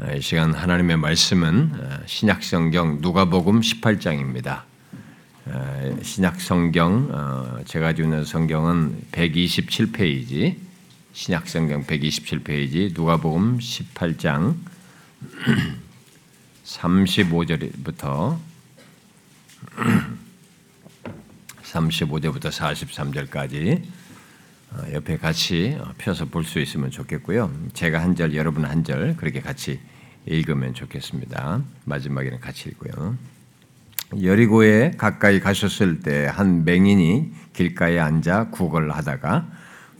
아, 이 시간 하나님의 말씀은 아, 신약성경 누가복음 18장입니다. 아, 신약성경 어, 제가 있는 성경은 127페이지 신약성경 127페이지 누가복음 18장 35절부터 35절부터 43절까지 어, 옆에 같이 펴서 볼 수 있으면 좋겠고요. 제가 한 절, 여러분 한 절 그렇게 같이 읽으면 좋겠습니다. 마지막에는 같이 읽고요. 여리고에 가까이 가셨을 때 한 맹인이 길가에 앉아 구걸하다가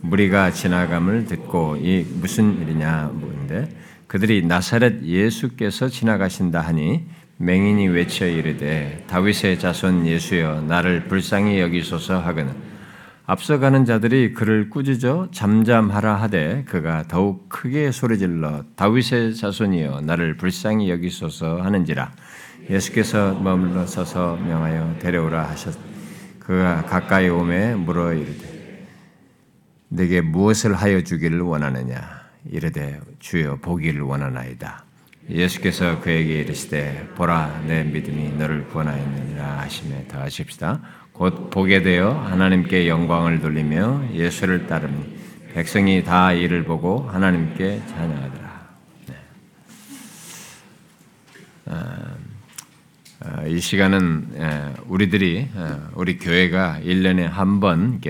무리가 지나감을 듣고 이 무슨 일이냐 묻는데 그들이 나사렛 예수께서 지나가신다 하니 맹인이 외쳐 이르되 다윗의 자손 예수여 나를 불쌍히 여기소서 하거늘 앞서가는 자들이 그를 꾸짖어 잠잠하라 하되 그가 더욱 크게 소리질러 다윗의 자손이여 나를 불쌍히 여기소서 하는지라. 예수께서 머물러 서서 명하여 데려오라 하셨 그가 가까이 오매 물어 이르되 내게 무엇을 하여 주기를 원하느냐? 이르되 주여 보기를 원하나이다. 예수께서 그에게 이르시되 보라 내 믿음이 너를 구원하였느니라 하시며 더 하십시다 곧 보게 되어 하나님께 영광을 돌리며 예수를 따르니 백성이 다 이를 보고 하나님께 찬양하더라. 네. 아, 아, 이 시간은 우리들이 아, 우리 교회가 1년에 한번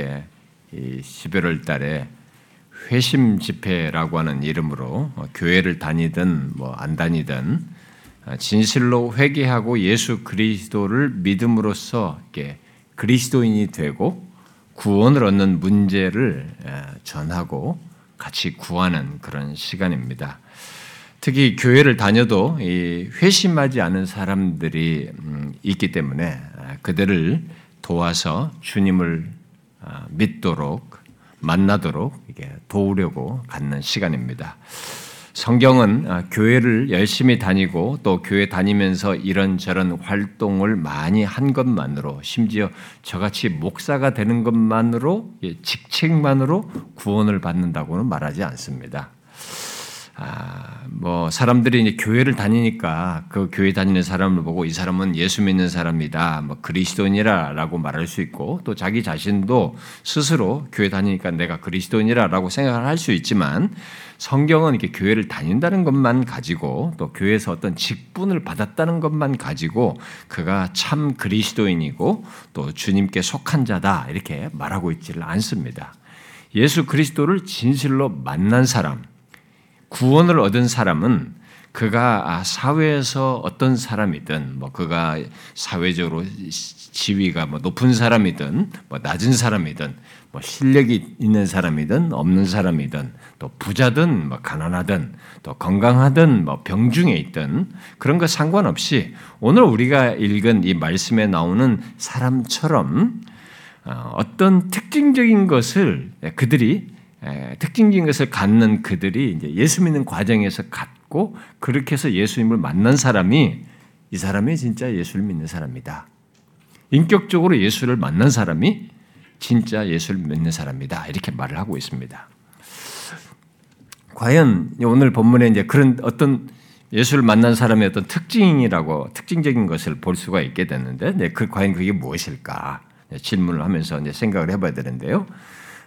11월 달에 회심 집회라고 하는 이름으로 어, 교회를 다니든 뭐 안 다니든 진실로 회개하고 예수 그리스도를 믿음으로써 이렇게 그리스도인이 되고 구원을 얻는 문제를 전하고 같이 구하는 그런 시간입니다. 특히 교회를 다녀도 회심하지 않은 사람들이 음, 있기 때문에 그들을 도와서 주님을 아, 믿도록 만나도록 도우려고 갖는 시간입니다. 성경은 아, 교회를 열심히 다니고 또 교회 다니면서 이런저런 활동을 많이 한 것만으로 심지어 저같이 목사가 되는 것만으로 예, 직책만으로 구원을 받는다고는 말하지 않습니다. 아, 뭐 사람들이 이제 교회를 다니니까 그 교회 다니는 사람을 보고 이 사람은 예수 믿는 사람이다, 뭐 그리스도인이라라고 말할 수 있고 또 자기 자신도 스스로 교회 다니니까 내가 그리스도인이라라고 생각을 할 수 있지만 성경은 이렇게 교회를 다닌다는 것만 가지고 또 교회에서 어떤 직분을 받았다는 것만 가지고 그가 참 그리스도인이고 또 주님께 속한 자다 이렇게 말하고 있지를 않습니다. 예수 그리스도를 진실로 만난 사람, 구원을 얻은 사람은 그가 사회에서 어떤 사람이든 뭐 그가 사회적으로 지위가 뭐 높은 사람이든 뭐 낮은 사람이든 뭐 실력이 있는 사람이든 없는 사람이든 또 부자든 뭐 가난하든 또 건강하든 뭐 병중에 있든 그런 것 상관없이 오늘 우리가 읽은 이 말씀에 나오는 사람처럼 어, 어떤 특징적인 것을 그들이 특징적인 것을 갖는 그들이 이제 예수 믿는 과정에서 갖고 그렇게 해서 예수님을 만난 사람이 이 사람이 진짜 예수를 믿는 사람이다. 인격적으로 예수를 만난 사람이 진짜 예수를 믿는 사람이다. 이렇게 말을 하고 있습니다. 과연 오늘 본문에 이제 그런 어떤 예수를 만난 사람의 어떤 특징이라고 특징적인 것을 볼 수가 있게 됐는데, 네, 그 과연 그게 무엇일까 네, 질문을 하면서 이제 생각을 해봐야 되는데요.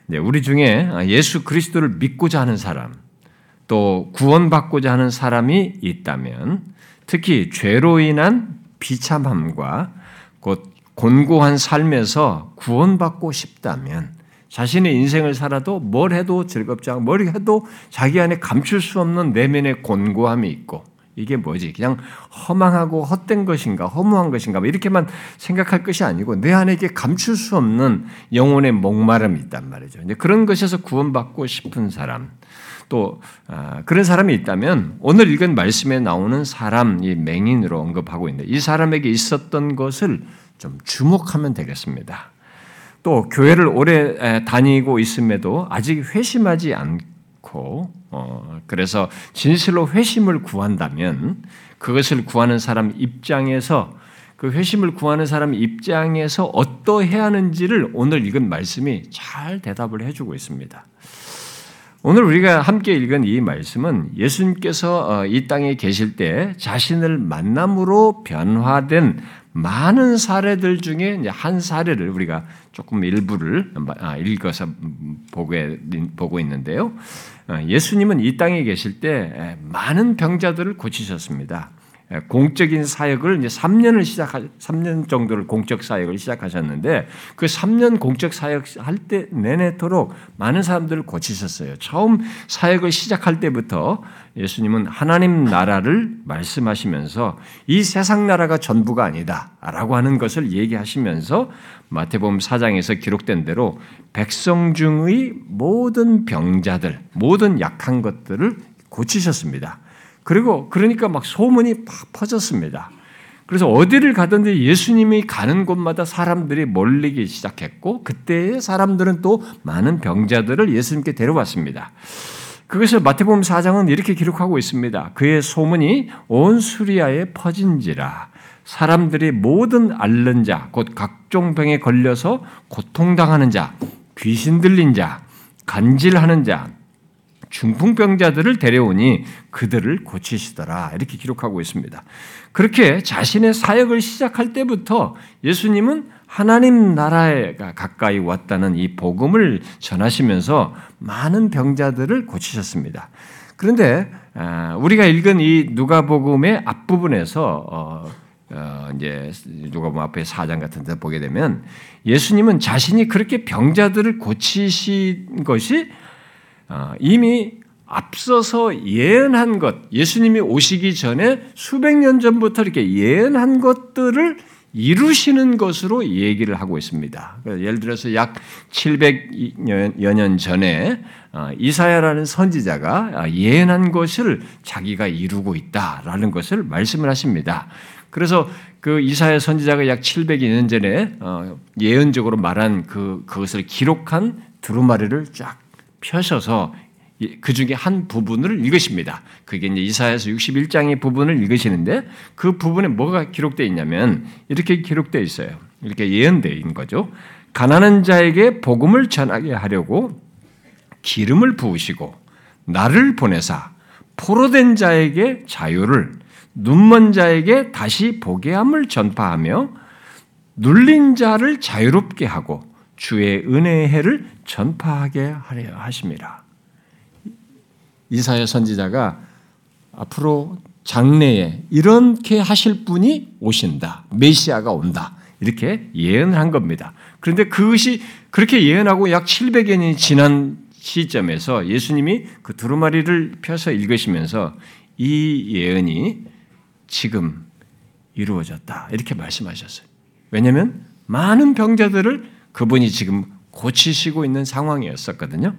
네, 우리 중에 예수 그리스도를 믿고자 하는 사람, 또 구원받고자 하는 사람이 있다면, 특히 죄로 인한 비참함과 곧 곤고한 삶에서 구원받고 싶다면 자신의 인생을 살아도 뭘 해도 즐겁지 않고 뭘 해도 자기 안에 감출 수 없는 내면의 곤고함이 있고 이게 뭐지? 그냥 허망하고 헛된 것인가, 허무한 것인가, 뭐 이렇게만 생각할 것이 아니고 내 안에 게 감출 수 없는 영혼의 목마름이 있단 말이죠. 이제 그런 것에서 구원받고 싶은 사람, 또 아, 그런 사람이 있다면 오늘 읽은 말씀에 나오는 사람, 이 맹인으로 언급하고 있는데 이 사람에게 있었던 것을 좀 주목하면 되겠습니다. 또 교회를 오래 다니고 있음에도 아직 회심하지 않고 어, 그래서 진실로 회심을 구한다면 그것을 구하는 사람 입장에서 그 회심을 구하는 사람 입장에서 어떠해야 하는지를 오늘 읽은 말씀이 잘 대답을 해주고 있습니다. 오늘 우리가 함께 읽은 이 말씀은 예수님께서 어, 이 땅에 계실 때 자신을 만남으로 변화된 많은 사례들 중에 한 사례를 우리가 조금 일부를 아, 읽어서 보고 있는데요. 어, 예수님은 이 땅에 계실 때 많은 병자들을 고치셨습니다. 예, 공적인 사역을 이제 3년을 시작하 3년 정도를 공적 사역을 시작하셨는데 그 3년 공적 사역 할 때 내내토록 많은 사람들을 고치셨어요. 처음 사역을 시작할 때부터 예수님은 하나님 나라를 말씀하시면서 이 세상 나라가 전부가 아니다라고 하는 것을 얘기하시면서 마태복음 4장에서 기록된 대로 백성 중의 모든 병자들, 모든 약한 것들을 고치셨습니다. 그리고 그러니까 막 소문이 팍 퍼졌습니다. 그래서 어디를 가든지 예수님이 가는 곳마다 사람들이 몰리기 시작했고 그때의 사람들은 또 많은 병자들을 예수님께 데려왔습니다. 그것을 마태복음 4장은 이렇게 기록하고 있습니다. 그의 소문이 온 수리아에 퍼진지라 사람들이 모든 앓는 자, 곧 각종 병에 걸려서 고통당하는 자, 귀신 들린 자, 간질하는 자, 중풍병자들을 데려오니 그들을 고치시더라. 이렇게 기록하고 있습니다. 그렇게 자신의 사역을 시작할 때부터 예수님은 하나님 나라에 가까이 왔다는 이 복음을 전하시면서 많은 병자들을 고치셨습니다. 그런데 아, 우리가 읽은 이 누가복음의 앞부분에서 어, 어, 이제 누가복음 앞에 4장 같은 데 보게 되면 예수님은 자신이 그렇게 병자들을 고치신 것이 어, 이미 앞서서 예언한 것, 예수님이 오시기 전에 수백 년 전부터 이렇게 예언한 것들을 이루시는 것으로 얘기를 하고 있습니다. 예를 들어서 약 700여 년 전에 어, 이사야라는 선지자가 아, 예언한 것을 자기가 이루고 있다라는 것을 말씀을 하십니다. 그래서 그 이사야 선지자가 약 700여 년 전에 어, 예언적으로 말한 그 그것을 기록한 두루마리를 쫙 펴셔서 그 중에 한 부분을 읽으십니다. 그게 이제 이사야서 61장의 부분을 읽으시는데 그 부분에 뭐가 기록되어 있냐면 이렇게 기록되어 있어요. 이렇게 예언되어 있는 거죠. 가난한 자에게 복음을 전하게 하려고 기름을 부으시고 나를 보내사 포로된 자에게 자유를 눈먼 자에게 다시 보게 함을 전파하며 눌린 자를 자유롭게 하고 주의 은혜의 해를 전파하게 하려 하십니다. 이사야 선지자가 앞으로 장래에 이렇게 하실 분이 오신다. 메시아가 온다. 이렇게 예언한 겁니다. 그런데 그것이 그렇게 예언하고 약 700여 년이 지난 시점에서 예수님이 그 두루마리를 펴서 읽으시면서 이 예언이 지금 이루어졌다. 이렇게 말씀하셨어요. 왜냐하면 많은 병자들을 그분이 지금 고치시고 있는 상황이었었거든요.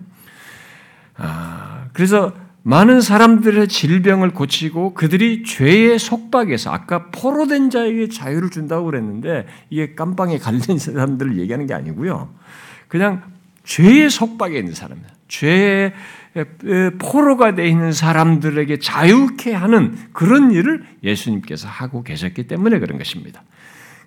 아, 그래서 많은 사람들의 질병을 고치고 그들이 죄의 속박에서 아까 포로된 자에게 자유를 준다고 그랬는데 이게 깜빵에 갈린 사람들을 얘기하는 게 아니고요. 그냥 죄의 속박에 있는 사람들, 죄의 포로가 되어 있는 사람들에게 자유케 하는 그런 일을 예수님께서 하고 계셨기 때문에 그런 것입니다.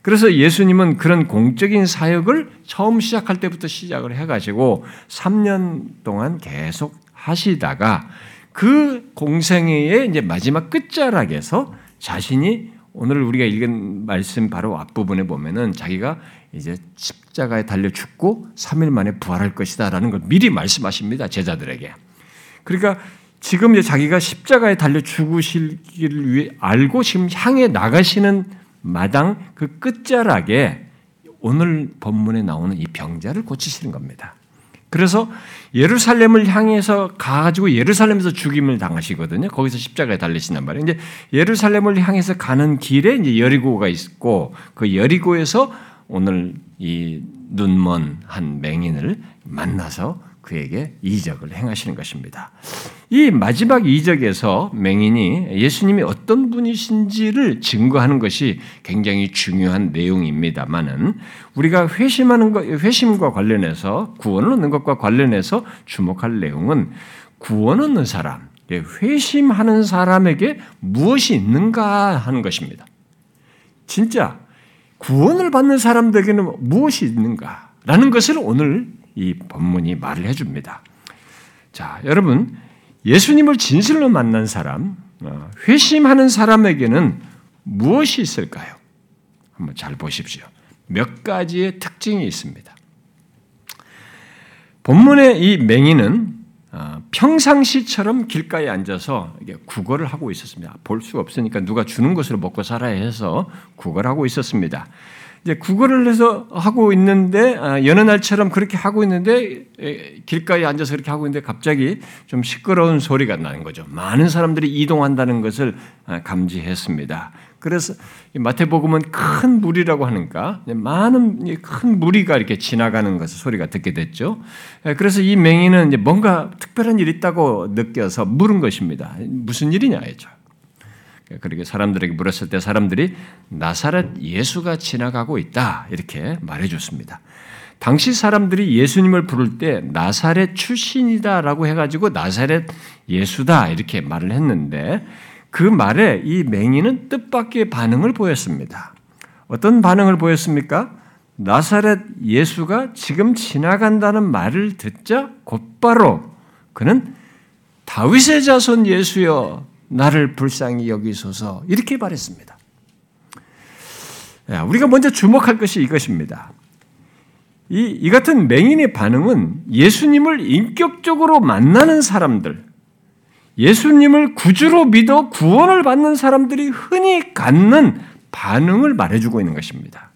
그래서 예수님은 그런 공적인 사역을 처음 시작할 때부터 시작을 해가지고 3년 동안 계속 하시다가 그 공생애의 이제 마지막 끝자락에서 자신이 오늘 우리가 읽은 말씀 바로 앞부분에 보면은 자기가 이제 십자가에 달려 죽고 3일 만에 부활할 것이다라는 걸 미리 말씀하십니다. 제자들에게. 그러니까 지금 이제 자기가 십자가에 달려 죽으시기를 위해 알고 지금 향해 나가시는 마당 그 끝자락에 오늘 본문에 나오는 이 병자를 고치시는 겁니다. 그래서 예루살렘을 향해서 가지고 예루살렘에서 죽임을 당하시거든요. 거기서 십자가에 달리신단 말이에요. 이제 예루살렘을 향해서 가는 길에 이제 여리고가 있고 그 여리고에서 오늘 이 눈먼 한 맹인을 만나서 그에게 이적을 행하시는 것입니다. 이 마지막 이적에서 맹인이 예수님이 어떤 분이신지를 증거하는 것이 굉장히 중요한 내용입니다만은 우리가 회심하는 것, 회심과 관련해서 구원을 얻는 것과 관련해서 주목할 내용은 구원 얻는 사람, 회심하는 사람에게 무엇이 있는가 하는 것입니다. 진짜 구원을 받는 사람들에게는 무엇이 있는가라는 것을 오늘 이 본문이 말을 해줍니다. 자, 여러분, 예수님을 진실로 만난 사람, 어, 회심하는 사람에게는 무엇이 있을까요? 한번 잘 보십시오. 몇 가지의 특징이 있습니다. 본문의 이 맹인은 어, 평상시처럼 길가에 앉아서 구걸을 하고 있었습니다. 볼 수가 없으니까 누가 주는 것으로 먹고 살아야 해서 구걸을 하고 있었습니다. 이제 구걸을 해서 하고 있는데 아, 여느 날처럼 그렇게 하고 있는데 길가에 앉아서 그렇게 하고 있는데 갑자기 좀 시끄러운 소리가 나는 거죠. 많은 사람들이 이동한다는 것을 아, 감지했습니다. 그래서 마태복음은 큰 무리라고 하니까 많은 큰 무리가 이렇게 지나가는 것을 소리가 듣게 됐죠. 그래서 이 맹인은 뭔가 특별한 일이 있다고 느껴서 물은 것입니다. 무슨 일이냐 했죠. 그렇게 사람들에게 물었을 때 사람들이 나사렛 예수가 지나가고 있다 이렇게 말해줬습니다. 당시 사람들이 예수님을 부를 때 나사렛 출신이다라고 해가지고 나사렛 예수다 이렇게 말을 했는데 그 말에 이 맹인은 뜻밖의 반응을 보였습니다. 어떤 반응을 보였습니까? 나사렛 예수가 지금 지나간다는 말을 듣자 곧바로 그는 다윗의 자손 예수여 나를 불쌍히 여기소서 이렇게 말했습니다. 우리가 먼저 주목할 것이 이것입니다. 이, 이 같은 맹인의 반응은 예수님을 인격적으로 만나는 사람들, 예수님을 구주로 믿어 구원을 받는 사람들이 흔히 갖는 반응을 말해주고 있는 것입니다.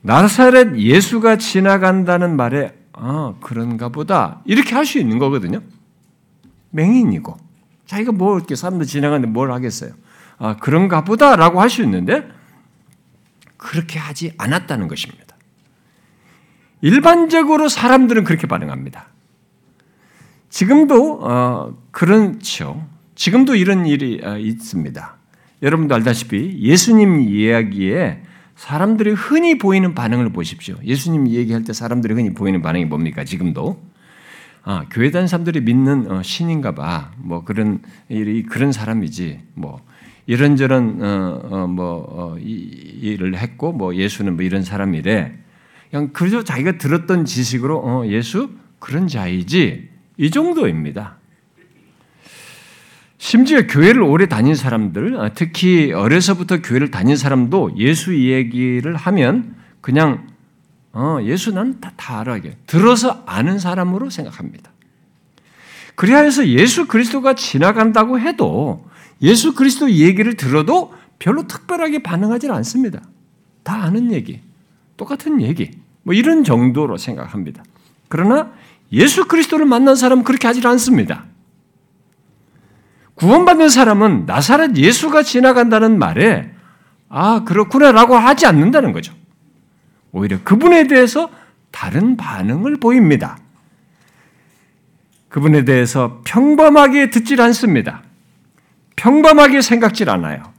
나사렛 예수가 지나간다는 말에 아 그런가 보다 이렇게 할 수 있는 거거든요. 맹인이고 자기가 뭐 이렇게 사람들 지나가는데 뭘 하겠어요? 아, 그런가 보다라고 할 수 있는데 그렇게 하지 않았다는 것입니다. 일반적으로 사람들은 그렇게 반응합니다. 지금도 어, 그렇죠. 지금도 이런 일이 어, 있습니다. 여러분도 알다시피 예수님 이야기에 사람들이 흔히 보이는 반응을 보십시오. 예수님 얘기할 때 사람들이 흔히 보이는 반응이 뭡니까? 지금도 아, 교회 다니는 사람들이 믿는 어, 신인가 봐. 뭐 그런 일이 그런 사람이지. 뭐 이런저런 어, 어, 뭐 어, 이, 일을 했고 뭐 예수는 뭐 이런 사람이래. 그냥 그저 자기가 들었던 지식으로 어, 예수 그런 자이지 이 정도입니다. 심지어 교회를 오래 다닌 사람들, 아, 특히 어려서부터 교회를 다닌 사람도 예수 얘기를 하면 그냥 어, 예수 난 다 다 알아. 게 들어서 아는 사람으로 생각합니다. 그래야 해서 예수 그리스도가 지나간다고 해도 예수 그리스도 얘기를 들어도 별로 특별하게 반응하지 않습니다. 다 아는 얘기, 똑같은 얘기, 뭐 이런 정도로 생각합니다. 그러나 예수 그리스도를 만난 사람은 그렇게 하지 않습니다. 구원받는 사람은 나사렛 예수가 지나간다는 말에 아, 그렇구나 라고 하지 않는다는 거죠. 오히려 그분에 대해서 다른 반응을 보입니다. 그분에 대해서 평범하게 듣질 않습니다. 평범하게 생각질 않아요.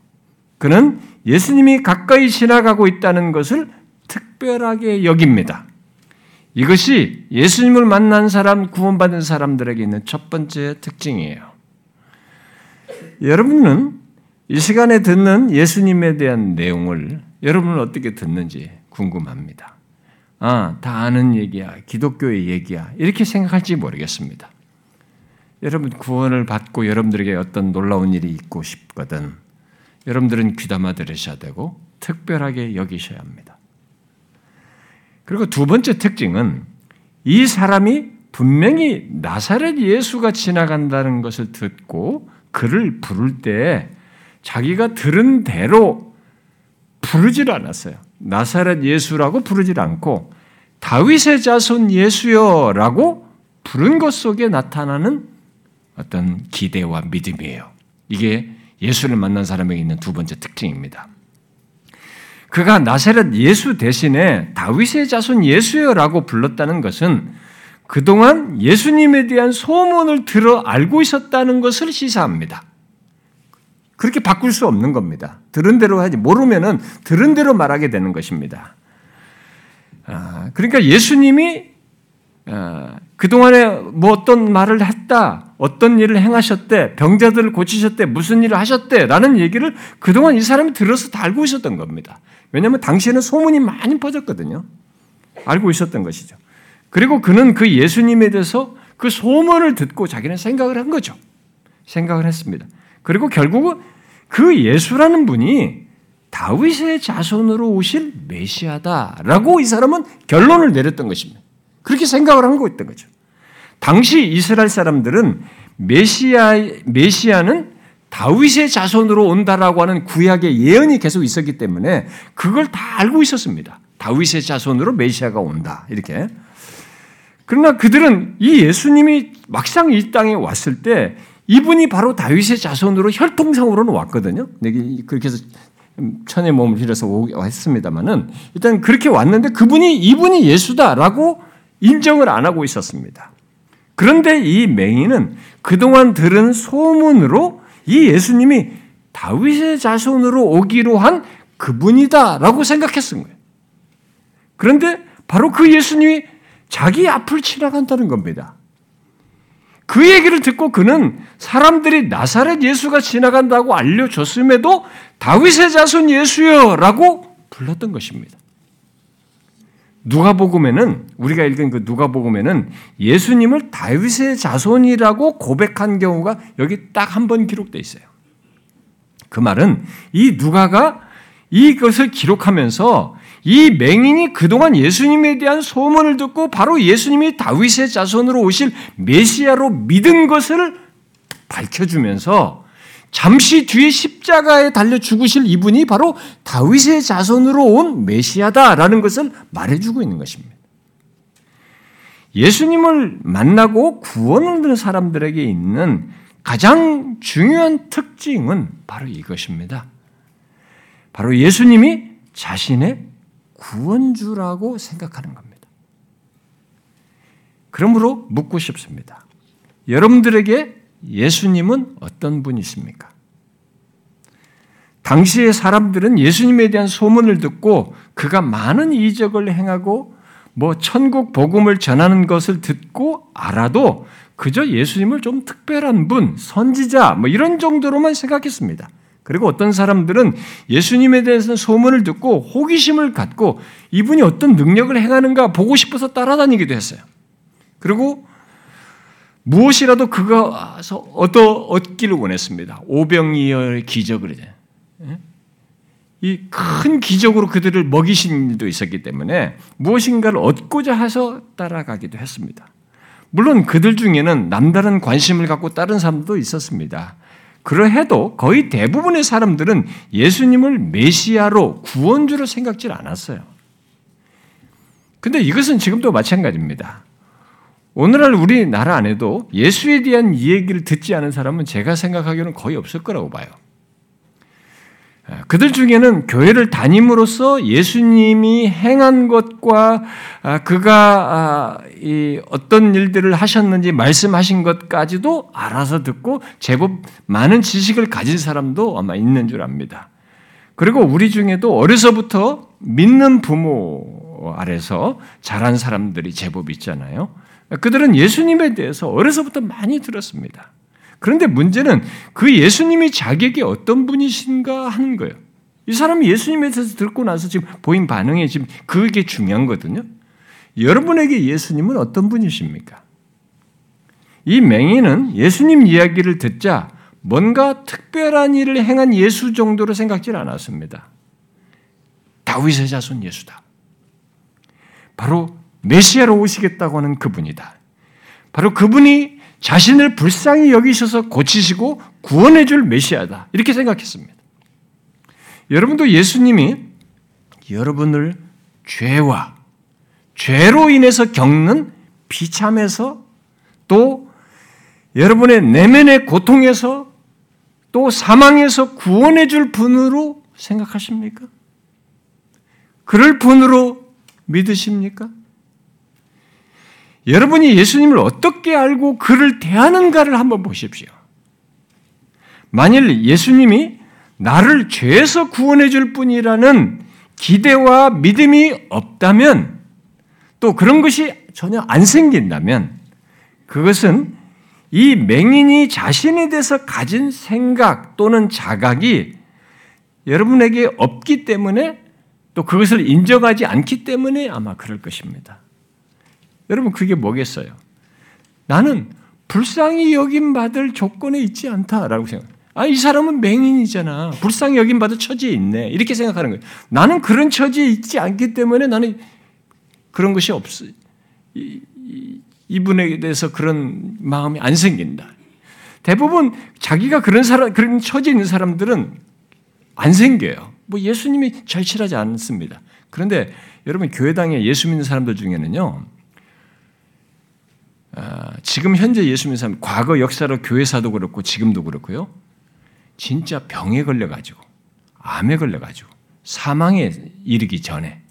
그는 예수님이 가까이 지나가고 있다는 것을 특별하게 여깁니다. 이것이 예수님을 만난 사람, 구원받은 사람들에게 있는 첫 번째 특징이에요. 여러분은 이 시간에 듣는 예수님에 대한 내용을 여러분은 어떻게 듣는지 궁금합니다. 아, 다 아는 얘기야. 기독교의 얘기야. 이렇게 생각할지 모르겠습니다. 여러분 구원을 받고 여러분들에게 어떤 놀라운 일이 있고 싶거든. 여러분들은 귀담아 들으셔야 되고 특별하게 여기셔야 합니다. 그리고 두 번째 특징은 이 사람이 분명히 나사렛 예수가 지나간다는 것을 듣고 그를 부를 때 자기가 들은 대로 부르질 않았어요. 나사렛 예수라고 부르질 않고 다윗의 자손 예수여라고 부른 것 속에 나타나는 어떤 기대와 믿음이에요. 이게 예수를 만난 사람에게 있는 두 번째 특징입니다. 그가 나사렛 예수 대신에 다윗의 자손 예수여라고 불렀다는 것은 그동안 예수님에 대한 소문을 들어 알고 있었다는 것을 시사합니다. 그렇게 바꿀 수 없는 겁니다. 들은 대로 하지 모르면은 들은 대로 말하게 되는 것입니다. 아, 그러니까 예수님이 아, 그 동안에 뭐 어떤 말을 했다, 어떤 일을 행하셨대, 병자들을 고치셨대, 무슨 일을 하셨대 라는 얘기를 그 동안 이 사람이 들어서 다 알고 있었던 겁니다. 왜냐하면 당시에는 소문이 많이 퍼졌거든요. 알고 있었던 것이죠. 그리고 그는 그 예수님에 대해서 그 소문을 듣고 자기는 생각을 한 거죠. 생각을 했습니다. 그리고 결국은 그 예수라는 분이 다윗의 자손으로 오실 메시아다라고 이 사람은 결론을 내렸던 것입니다. 그렇게 생각을 한 거였던 거죠. 당시 이스라엘 사람들은 메시아 메시아는 다윗의 자손으로 온다라고 하는 구약의 예언이 계속 있었기 때문에 그걸 다 알고 있었습니다. 다윗의 자손으로 메시아가 온다. 이렇게. 그러나 그들은 이 예수님이 막상 이 땅에 왔을 때 이분이 바로 다윗의 자손으로 혈통상으로는 왔거든요. 그렇게 해서 천의 몸을 빌어서 했습니다만은 일단 그렇게 왔는데 그분이 이분이 예수다라고 인정을 안 하고 있었습니다. 그런데 이 맹인은 그동안 들은 소문으로 이 예수님이 다윗의 자손으로 오기로 한 그분이다라고 생각했은 거예요. 그런데 바로 그 예수님이 자기 앞을 지나간다는 겁니다. 그 얘기를 듣고 그는 사람들이 나사렛 예수가 지나간다고 알려줬음에도 다윗의 자손 예수여라고 불렀던 것입니다. 누가복음에는 우리가 읽은 그 누가복음에는 예수님을 다윗의 자손이라고 고백한 경우가 여기 딱 한 번 기록되어 있어요. 그 말은 이 누가가 이것을 기록하면서 이 맹인이 그동안 예수님에 대한 소문을 듣고 바로 예수님이 다윗의 자손으로 오실 메시아로 믿은 것을 밝혀주면서 잠시 뒤에 십자가에 달려 죽으실 이분이 바로 다윗의 자손으로 온 메시아다라는 것을 말해주고 있는 것입니다. 예수님을 만나고 구원을 얻는 사람들에게 있는 가장 중요한 특징은 바로 이것입니다. 바로 예수님이 자신의 구원주라고 생각하는 겁니다. 그러므로 묻고 싶습니다. 여러분들에게 예수님은 어떤 분이십니까? 당시의 사람들은 예수님에 대한 소문을 듣고 그가 많은 이적을 행하고 뭐 천국 복음을 전하는 것을 듣고 알아도 그저 예수님을 좀 특별한 분, 선지자 뭐 이런 정도로만 생각했습니다. 그리고 어떤 사람들은 예수님에 대해서 소문을 듣고 호기심을 갖고 이분이 어떤 능력을 행하는가 보고 싶어서 따라다니기도 했어요. 그리고 무엇이라도 그가 얻어 얻기를 원했습니다. 오병이어의 기적을 이제 예? 이큰 기적으로 그들을 먹이신 일도 있었기 때문에 무엇인가를 얻고자 해서 따라가기도 했습니다. 물론 그들 중에는 남다른 관심을 갖고 다른 사람도 있었습니다. 그러해도 거의 대부분의 사람들은 예수님을 메시아로 구원주로 생각지 않았어요. 근데 이것은 지금도 마찬가지입니다. 오늘날 우리나라 안에도 예수에 대한 이야기를 듣지 않은 사람은 제가 생각하기로는 거의 없을 거라고 봐요. 아, 그들 중에는 교회를 다님으로써 예수님이 행한 것과 아, 그가 아, 어떤 일들을 하셨는지 말씀하신 것까지도 알아서 듣고 제법 많은 지식을 가진 사람도 아마 있는 줄 압니다. 그리고 우리 중에도 어려서부터 믿는 부모 아래서 자란 사람들이 제법 있잖아요. 그들은 예수님에 대해서 어려서부터 많이 들었습니다. 그런데 문제는 그 예수님이 자기에게 어떤 분이신가 하는 거예요. 이 사람이 예수님에 대해서 듣고 나서 지금 보인 반응이 지금 그게 중요한 거거든요. 여러분에게 예수님은 어떤 분이십니까? 이 맹인은 예수님 이야기를 듣자 뭔가 특별한 일을 행한 예수 정도로 생각지 않았습니다. 다윗의 자손 예수다. 바로 메시아로 오시겠다고 하는 그분이다. 바로 그분이 자신을 불쌍히 여기셔서 고치시고 구원해 줄 메시아다. 이렇게 생각했습니다. 여러분도 예수님이 여러분을 죄와 죄로 인해서 겪는 비참에서 또 여러분의 내면의 고통에서 또 사망에서 구원해 줄 분으로 생각하십니까? 그럴 분으로 믿으십니까? 여러분이 예수님을 어떻게 알고 그를 대하는가를 한번 보십시오. 만일 예수님이 나를 죄에서 구원해 줄 뿐이라는 기대와 믿음이 없다면 또 그런 것이 전혀 안 생긴다면 그것은 이 맹인이 자신에 대해서 가진 생각 또는 자각이 여러분에게 없기 때문에 또 그것을 인정하지 않기 때문에 아마 그럴 것입니다. 여러분 그게 뭐겠어요? 나는 불쌍히 여김 받을 조건에 있지 않다라고 생각. 아, 이 사람은 맹인이잖아. 불쌍히 여김 받을 처지에 있네. 이렇게 생각하는 거예요. 나는 그런 처지에 있지 않기 때문에 나는 그런 것이 없어. 이, 이, 이분에 대해서 그런 마음이 안 생긴다. 대부분 자기가 그런 사람, 그런 처지에 있는 사람들은 안 생겨요. 뭐 예수님이 절실하지 않습니다. 그런데 여러분 교회당에 예수 믿는 사람들 중에는요, 아, 지금 현재 예수 믿는 사람, 과거 역사로 교회사도 그렇고 지금도 그렇고요, 진짜 병에 걸려가지고, 암에 걸려가지고, 사망에 이르기 전에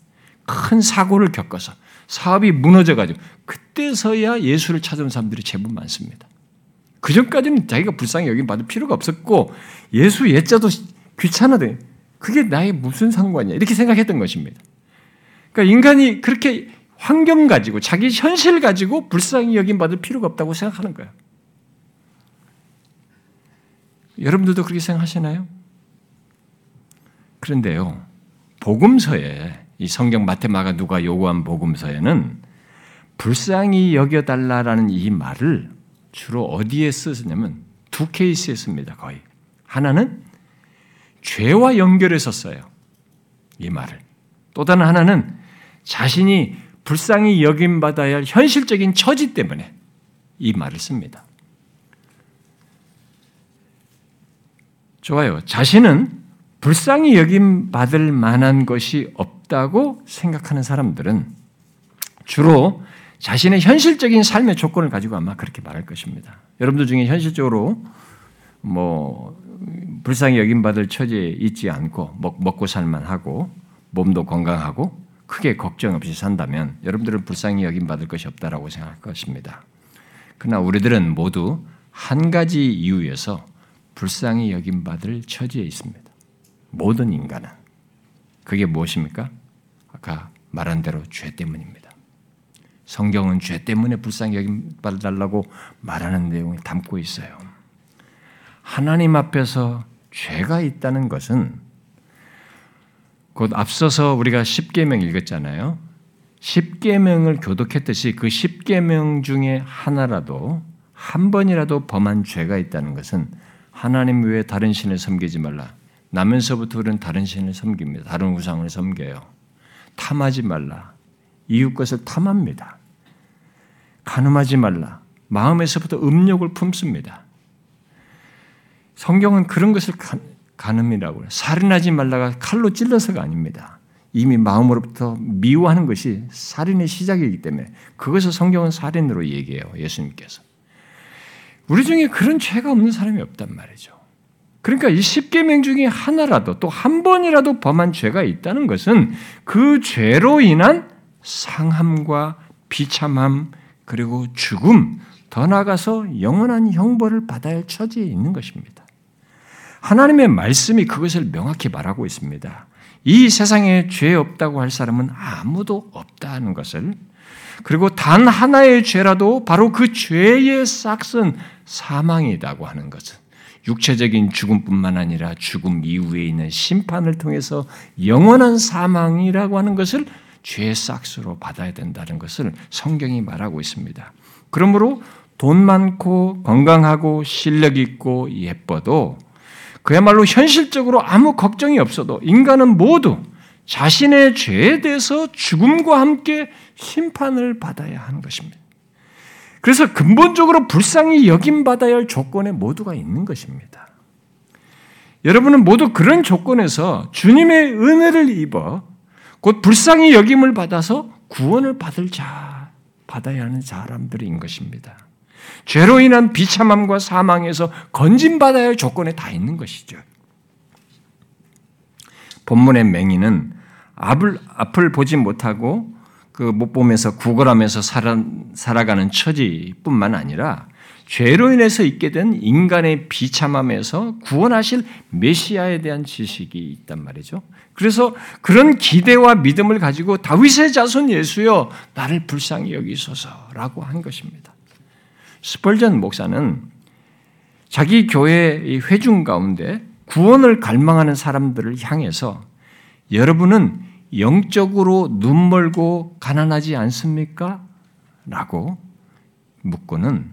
큰 사고를 겪어서 사업이 무너져가지고, 그때서야 예수를 찾은 사람들이 제법 많습니다. 그 전까지는 자기가 불쌍히 여긴 받을 필요가 없었고, 예수 예자도 귀찮아대. 그게 나의 무슨 상관이야. 이렇게 생각했던 것입니다. 그러니까 인간이 그렇게 환경 가지고 자기 현실 가지고 불쌍히 여김 받을 필요가 없다고 생각하는 거야. 여러분들도 그렇게 생각하시나요? 그런데요, 복음서에 이 성경 마테마가 누가 요구한 복음서에는 불쌍히 여겨달라라는 이 말을 주로 어디에 쓰냐면 두 케이스에 씁니다, 거의. 하나는 죄와 연결해서 써요. 이 말을. 또 다른 하나는 자신이 불쌍히 여김받아야 할 현실적인 처지 때문에 이 말을 씁니다. 좋아요. 자신은 불쌍히 여김받을 만한 것이 없다고 생각하는 사람들은 주로 자신의 현실적인 삶의 조건을 가지고 아마 그렇게 말할 것입니다. 여러분들 중에 현실적으로 뭐 불쌍히 여김받을 처지에 있지 않고 먹고 살만하고 몸도 건강하고 크게 걱정 없이 산다면 여러분들은 불쌍히 여김 받을 것이 없다라고 생각할 것입니다. 그러나 우리들은 모두 한 가지 이유에서 불쌍히 여김 받을 처지에 있습니다. 모든 인간은. 그게 무엇입니까? 아까 말한 대로 죄 때문입니다. 성경은 죄 때문에 불쌍히 여김 받달라고 말하는 내용을 담고 있어요. 하나님 앞에서 죄가 있다는 것은 곧 앞서서 우리가 10계명 읽었잖아요. 10계명을 교독했듯이 그 10계명 중에 하나라도 한 번이라도 범한 죄가 있다는 것은 하나님 외에 다른 신을 섬기지 말라. 나면서부터 우리는 다른 신을 섬깁니다. 다른 우상을 섬겨요. 탐하지 말라. 이웃 것을 탐합니다. 간음하지 말라. 마음에서부터 음욕을 품습니다. 성경은 그런 것을 간음이라고 해요. 살인하지 말라가 칼로 찔러서가 아닙니다. 이미 마음으로부터 미워하는 것이 살인의 시작이기 때문에 그것을 성경은 살인으로 얘기해요. 예수님께서. 우리 중에 그런 죄가 없는 사람이 없단 말이죠. 그러니까 이 십계명 중에 하나라도 또 한 번이라도 범한 죄가 있다는 것은 그 죄로 인한 상함과 비참함 그리고 죽음 더 나아가서 영원한 형벌을 받아야 할 처지에 있는 것입니다. 하나님의 말씀이 그것을 명확히 말하고 있습니다. 이 세상에 죄 없다고 할 사람은 아무도 없다는 것을 그리고 단 하나의 죄라도 바로 그 죄의 싹은 사망이라고 하는 것은 육체적인 죽음뿐만 아니라 죽음 이후에 있는 심판을 통해서 영원한 사망이라고 하는 것을 죄의 싹스로 받아야 된다는 것을 성경이 말하고 있습니다. 그러므로 돈 많고 건강하고 실력 있고 예뻐도 그야말로 현실적으로 아무 걱정이 없어도 인간은 모두 자신의 죄에 대해서 죽음과 함께 심판을 받아야 하는 것입니다. 그래서 근본적으로 불쌍히 여김받아야 할 조건에 모두가 있는 것입니다. 여러분은 모두 그런 조건에서 주님의 은혜를 입어 곧 불쌍히 여김을 받아서 구원을 받을 자, 받아야 하는 사람들인 것입니다. 죄로 인한 비참함과 사망에서 건진받아야 할 조건에 다 있는 것이죠. 본문의 맹인은 앞을, 앞을 보지 못하고 그 못 보면서 구걸하면서 살아, 살아가는 처지뿐만 아니라 죄로 인해서 있게 된 인간의 비참함에서 구원하실 메시아에 대한 지식이 있단 말이죠. 그래서 그런 기대와 믿음을 가지고 다윗의 자손 예수여 나를 불쌍히 여기소서라고 한 것입니다. 스펄전 목사는 자기 교회 회중 가운데 구원을 갈망하는 사람들을 향해서 여러분은 영적으로 눈멀고 가난하지 않습니까? 라고 묶고는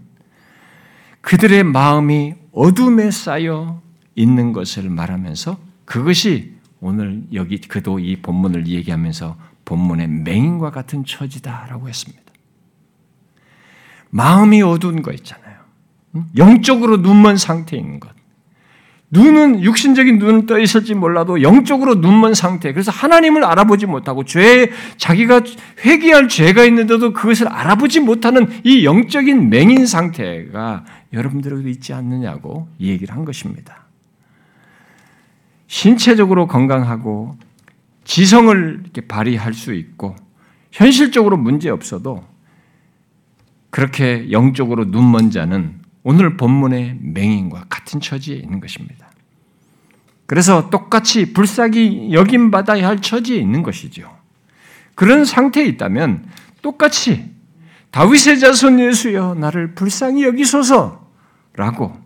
그들의 마음이 어둠에 쌓여 있는 것을 말하면서 그것이 오늘 여기 그도 이 본문을 얘기하면서 본문의 맹인과 같은 처지다라고 했습니다. 마음이 어두운 거 있잖아요. 영적으로 눈먼 있는 것. 눈은 육신적인 눈은 떠 있을지 몰라도 영적으로 눈먼 상태. 그래서 하나님을 알아보지 못하고 죄 자기가 회개할 죄가 있는데도 그것을 알아보지 못하는 이 영적인 맹인 상태가 여러분들에게도 있지 않느냐고 이 얘기를 한 것입니다. 신체적으로 건강하고 지성을 이렇게 발휘할 수 있고 현실적으로 문제 없어도 그렇게 영적으로 눈먼 자는 오늘 본문의 맹인과 같은 처지에 있는 것입니다. 그래서 똑같이 불쌍히 여김 받아야 할 처지에 있는 것이죠. 그런 상태에 있다면 똑같이 다윗의 자손 예수여 나를 불쌍히 여기소서라고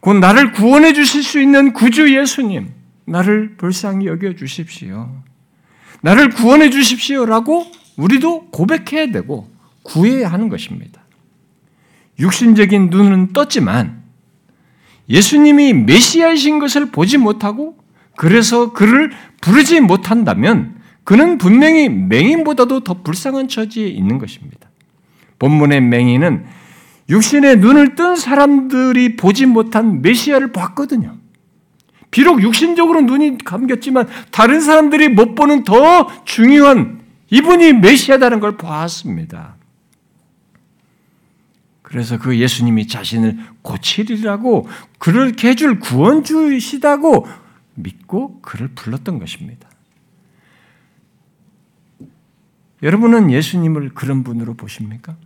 곧 나를 구원해 주실 수 있는 구주 예수님 나를 불쌍히 여겨 주십시오. 나를 구원해 주십시오라고 우리도 고백해야 되고 구해야 하는 것입니다. 육신적인 눈은 떴지만 예수님이 메시아이신 것을 보지 못하고 그래서 그를 부르지 못한다면 그는 분명히 맹인보다도 더 불쌍한 처지에 있는 것입니다. 본문의 맹인은 육신의 눈을 뜬 사람들이 보지 못한 메시아를 봤거든요. 비록 육신적으로 눈이 감겼지만 다른 사람들이 못 보는 더 중요한 이분이 메시아다는 걸 봤습니다. 그래서 그 예수님이 자신을 고치리라고 그렇게 해줄 구원주이시다고 믿고 그를 불렀던 것입니다. 여러분은 예수님을 그런 분으로 보십니까?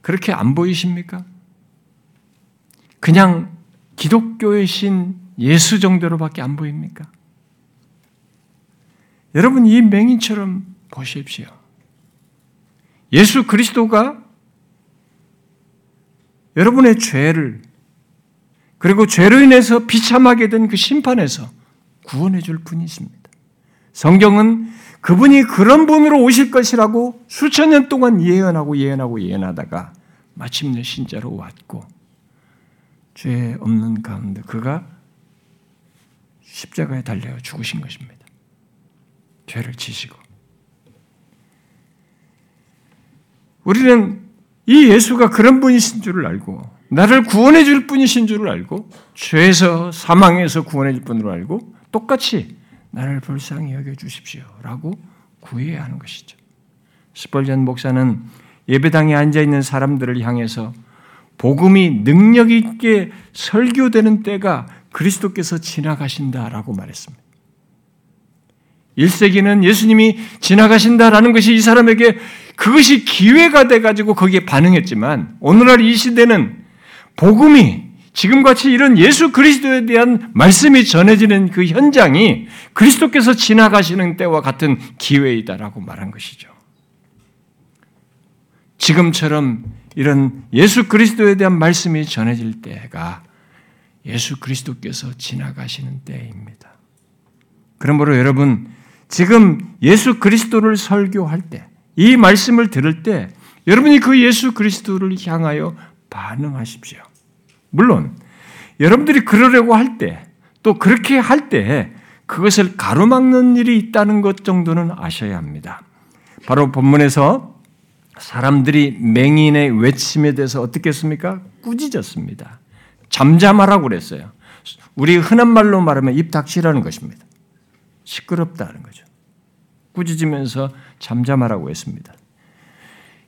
그렇게 안 보이십니까? 그냥 기독교의 신 예수 정도로밖에 안 보입니까? 여러분 이 맹인처럼 보십시오. 예수 그리스도가 여러분의 죄를 그리고 죄로 인해서 비참하게 된 그 심판에서 구원해 줄 분이십니다. 성경은 그분이 그런 분으로 오실 것이라고 수천 년 동안 예언하고 예언하고 예언하다가 마침내 신자로 왔고 죄 없는 가운데 그가 십자가에 달려 죽으신 것입니다. 죄를 지시고 우리는 이 예수가 그런 분이신 줄을 알고 나를 구원해 줄 분이신 줄을 알고 죄에서 사망에서 구원해 줄 분으로 알고 똑같이 나를 불쌍히 여겨 주십시오라고 구해야 하는 것이죠. 스펄전 목사는 예배당에 앉아 있는 사람들을 향해서 복음이 능력 있게 설교되는 때가 그리스도께서 지나가신다라고 말했습니다. 1세기는 예수님이 지나가신다라는 것이 이 사람에게 그것이 기회가 돼가지고 거기에 반응했지만 오늘날 이 시대는 복음이 지금같이 이런 예수 그리스도에 대한 말씀이 전해지는 그 현장이 그리스도께서 지나가시는 때와 같은 기회이다라고 말한 것이죠. 지금처럼 이런 예수 그리스도에 대한 말씀이 전해질 때가 예수 그리스도께서 지나가시는 때입니다. 그러므로 여러분, 지금 예수 그리스도를 설교할 때, 이 말씀을 들을 때, 여러분이 그 예수 그리스도를 향하여 반응하십시오. 물론, 여러분들이 그러려고 할 때, 또 그렇게 할 때, 그것을 가로막는 일이 있다는 것 정도는 아셔야 합니다. 바로 본문에서 사람들이 맹인의 외침에 대해서 어떻게 했습니까? 꾸짖었습니다. 잠잠하라고 그랬어요. 우리 흔한 말로 말하면 입 닥치라는 것입니다. 시끄럽다는 거죠. 꾸짖으면서 잠잠하라고 했습니다.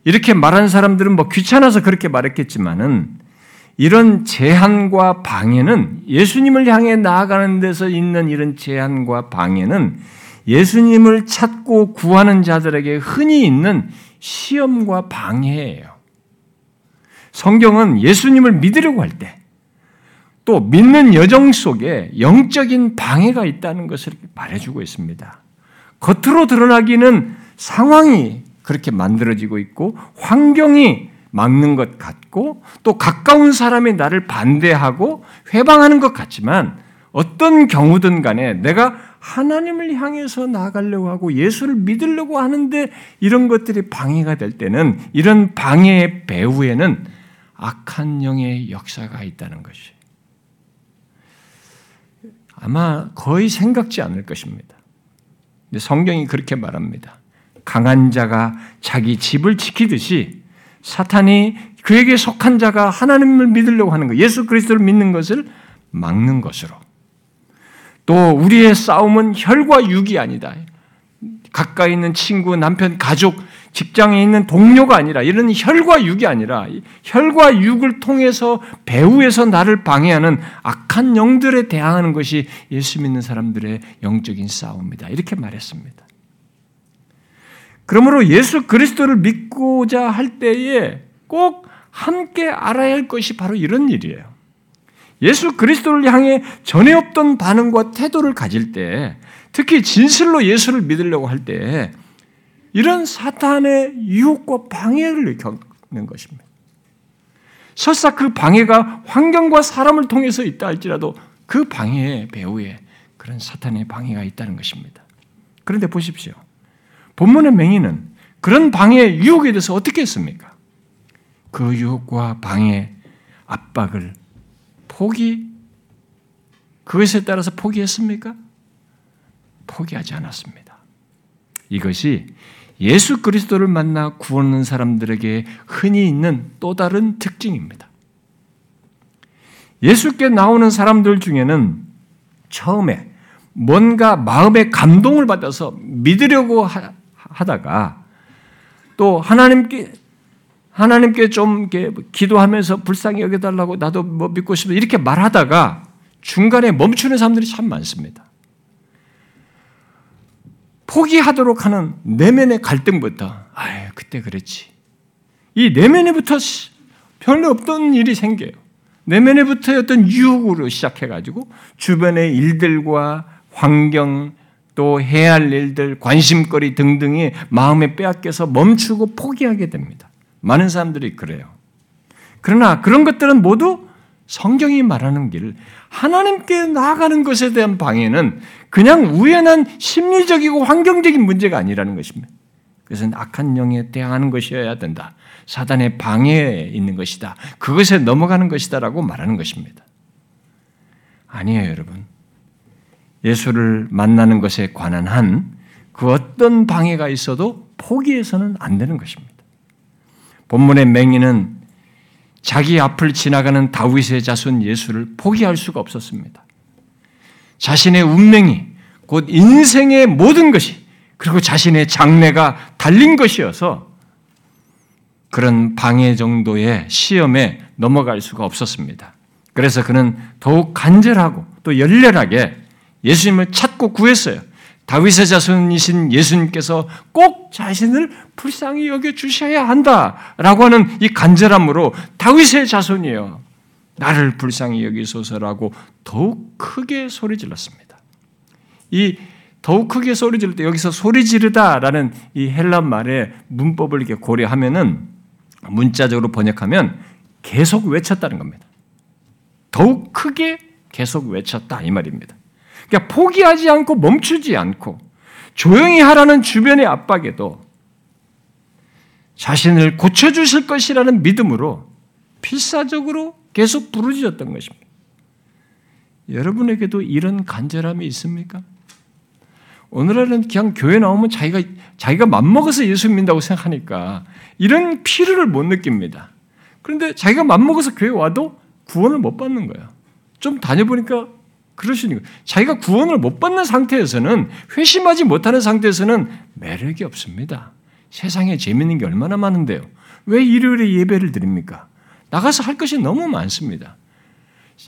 이렇게 말한 사람들은 뭐 귀찮아서 그렇게 말했겠지만은 이런 제한과 방해는 예수님을 향해 나아가는 데서 있는 이런 제한과 방해는 예수님을 찾고 구하는 자들에게 흔히 있는 시험과 방해예요. 성경은 예수님을 믿으려고 할 때, 또 믿는 여정 속에 영적인 방해가 있다는 것을 말해주고 있습니다. 겉으로 드러나기는 상황이 그렇게 만들어지고 있고 환경이 막는 것 같고 또 가까운 사람이 나를 반대하고 회방하는 것 같지만 어떤 경우든 간에 내가 하나님을 향해서 나아가려고 하고 예수를 믿으려고 하는데 이런 것들이 방해가 될 때는 이런 방해의 배후에는 악한 영의 역사가 있다는 것이 아마 거의 생각지 않을 것입니다. 성경이 그렇게 말합니다. 강한 자가 자기 집을 지키듯이 사탄이 그에게 속한 자가 하나님을 믿으려고 하는 것, 예수 그리스도를 믿는 것을 막는 것으로. 또 우리의 싸움은 혈과 육이 아니다. 가까이 있는 친구, 남편, 가족, 직장에 있는 동료가 아니라 이런 혈과 육이 아니라 혈과 육을 통해서 배후에서 나를 방해하는 악한 영들에 대항하는 것이 예수 믿는 사람들의 영적인 싸움이다. 이렇게 말했습니다. 그러므로 예수 그리스도를 믿고자 할 때에 꼭 함께 알아야 할 것이 바로 이런 일이에요. 예수 그리스도를 향해 전에 없던 반응과 태도를 가질 때, 특히 진실로 예수를 믿으려고 할 때, 이런 사탄의 유혹과 방해를 겪는 것입니다. 설사 그 방해가 환경과 사람을 통해서 있다 할지라도 그 방해의 배후에 그런 사탄의 방해가 있다는 것입니다. 그런데 보십시오. 본문의 맹인은 그런 방해 유혹에 대해서 어떻게 했습니까? 그 유혹과 방해, 압박을 포기, 그것에 따라서 포기했습니까? 포기하지 않았습니다. 이것이 예수 그리스도를 만나 구원하는 사람들에게 흔히 있는 또 다른 특징입니다. 예수께 나오는 사람들 중에는 처음에 뭔가 마음의 감동을 받아서 믿으려고 하다가 또 하나님께 하나님께 좀 기도하면서 불쌍히 여겨달라고 나도 뭐 믿고 싶어 이렇게 말하다가 중간에 멈추는 사람들이 참 많습니다. 포기하도록 하는 내면의 갈등부터 아 그때 그랬지. 이 내면에부터 별로 없던 일이 생겨요. 내면에부터 어떤 유혹으로 시작해가지고 주변의 일들과 환경 또 해야 할 일들, 관심거리 등등이 마음에 빼앗겨서 멈추고 포기하게 됩니다. 많은 사람들이 그래요. 그러나 그런 것들은 모두 성경이 말하는 길, 하나님께 나아가는 것에 대한 방해는 그냥 우연한 심리적이고 환경적인 문제가 아니라는 것입니다. 그것은 악한 영에 대항하는 것이어야 된다. 사단의 방해에 있는 것이다. 그것에 넘어가는 것이다라고 말하는 것입니다. 아니에요, 여러분. 예수를 만나는 것에 관한 한 그 어떤 방해가 있어도 포기해서는 안 되는 것입니다. 본문의 맹인은 자기 앞을 지나가는 다윗의 자손 예수를 포기할 수가 없었습니다. 자신의 운명이 곧 인생의 모든 것이 그리고 자신의 장래가 달린 것이어서 그런 방해 정도의 시험에 넘어갈 수가 없었습니다. 그래서 그는 더욱 간절하고 또 열렬하게 예수님을 찾고 구했어요. 다윗의 자손이신 예수님께서 꼭 자신을 불쌍히 여겨 주셔야 한다라고 하는 이 간절함으로 다윗의 자손이요 나를 불쌍히 여기소서라고 더욱 크게 소리 질렀습니다. 이 더욱 크게 소리 지를 때 여기서 소리 지르다라는 이 헬란 말의 문법을 이렇게 고려하면은 문자적으로 번역하면 계속 외쳤다는 겁니다. 더욱 크게 계속 외쳤다 이 말입니다. 그러니까 포기하지 않고 멈추지 않고 조용히 하라는 주변의 압박에도 자신을 고쳐주실 것이라는 믿음으로 필사적으로 계속 부르짖었던 것입니다. 여러분에게도 이런 간절함이 있습니까? 오늘날은 그냥 교회 나오면 자기가, 자기가 맘먹어서 예수 믿는다고 생각하니까 이런 필요를 못 느낍니다. 그런데 자기가 맘먹어서 교회 와도 구원을 못 받는 거예요. 좀 다녀보니까 그러시니까 자기가 구원을 못 받는 상태에서는 회심하지 못하는 상태에서는 매력이 없습니다. 세상에 재밌는 게 얼마나 많은데요. 왜 일요일에 예배를 드립니까? 나가서 할 것이 너무 많습니다.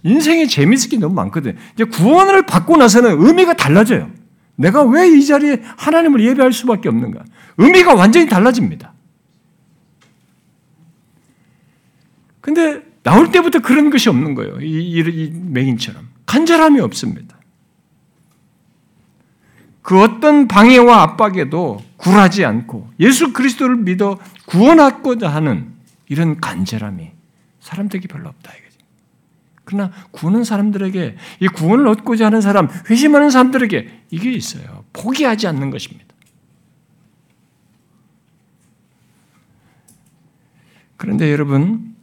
인생에 재밌을 게 너무 많거든. 이제 구원을 받고 나서는 의미가 달라져요. 내가 왜 이 자리에 하나님을 예배할 수밖에 없는가? 의미가 완전히 달라집니다. 근데 나올 때부터 그런 것이 없는 거예요. 이, 이, 이 맹인처럼. 간절함이 없습니다. 그 어떤 방해와 압박에도 굴하지 않고 예수 그리스도를 믿어 구원하고자 하는 이런 간절함이 사람들에게 별로 없다 이거지. 그러나 구는 사람들에게 이 구원을 얻고자 하는 사람, 회심하는 사람들에게 이게 있어요. 포기하지 않는 것입니다. 그런데 여러분